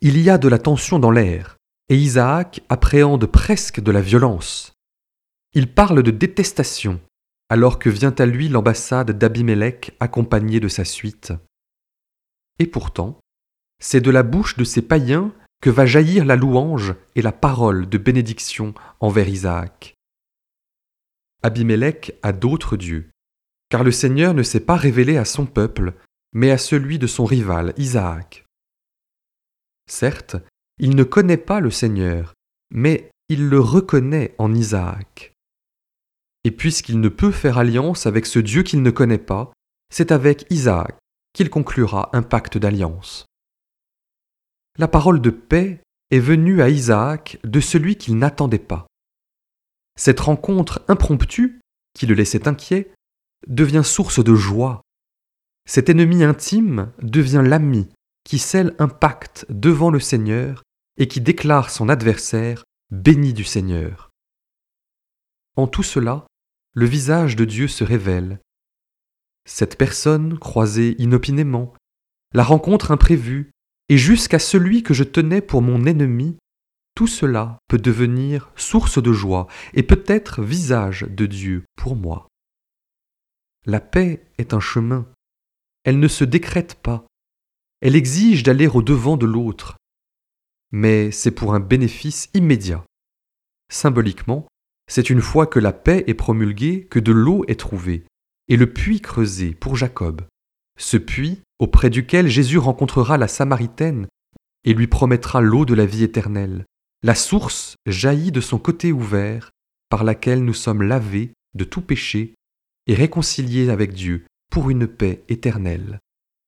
Il y a de la tension dans l'air, et Isaac appréhende presque de la violence. Il parle de détestation, alors que vient à lui l'ambassade d'Abimélec accompagnée de sa suite. Et pourtant, c'est de la bouche de ces païens que va jaillir la louange et la parole de bénédiction envers Isaac. Abimélec a d'autres dieux, car le Seigneur ne s'est pas révélé à son peuple, mais à celui de son rival Isaac. Certes, il ne connaît pas le Seigneur, mais il le reconnaît en Isaac. Et puisqu'il ne peut faire alliance avec ce Dieu qu'il ne connaît pas, c'est avec Isaac qu'il conclura un pacte d'alliance. La parole de paix est venue à Isaac de celui qu'il n'attendait pas. Cette rencontre impromptue, qui le laissait inquiet, devient source de joie. Cet ennemi intime devient l'ami qui scelle un pacte devant le Seigneur et qui déclare son adversaire béni du Seigneur. En tout cela, le visage de Dieu se révèle. Cette personne croisée inopinément, la rencontre imprévue, et jusqu'à celui que je tenais pour mon ennemi, tout cela peut devenir source de joie et peut-être visage de Dieu pour moi. La paix est un chemin. Elle ne se décrète pas. Elle exige d'aller au-devant de l'autre. Mais c'est pour un bénéfice immédiat. Symboliquement, c'est une fois que la paix est promulguée que de l'eau est trouvée, et le puits creusé pour Jacob. Ce puits auprès duquel Jésus rencontrera la Samaritaine et lui promettra l'eau de la vie éternelle. La source jaillit de son côté ouvert, par laquelle nous sommes lavés de tout péché et réconciliés avec Dieu pour une paix éternelle.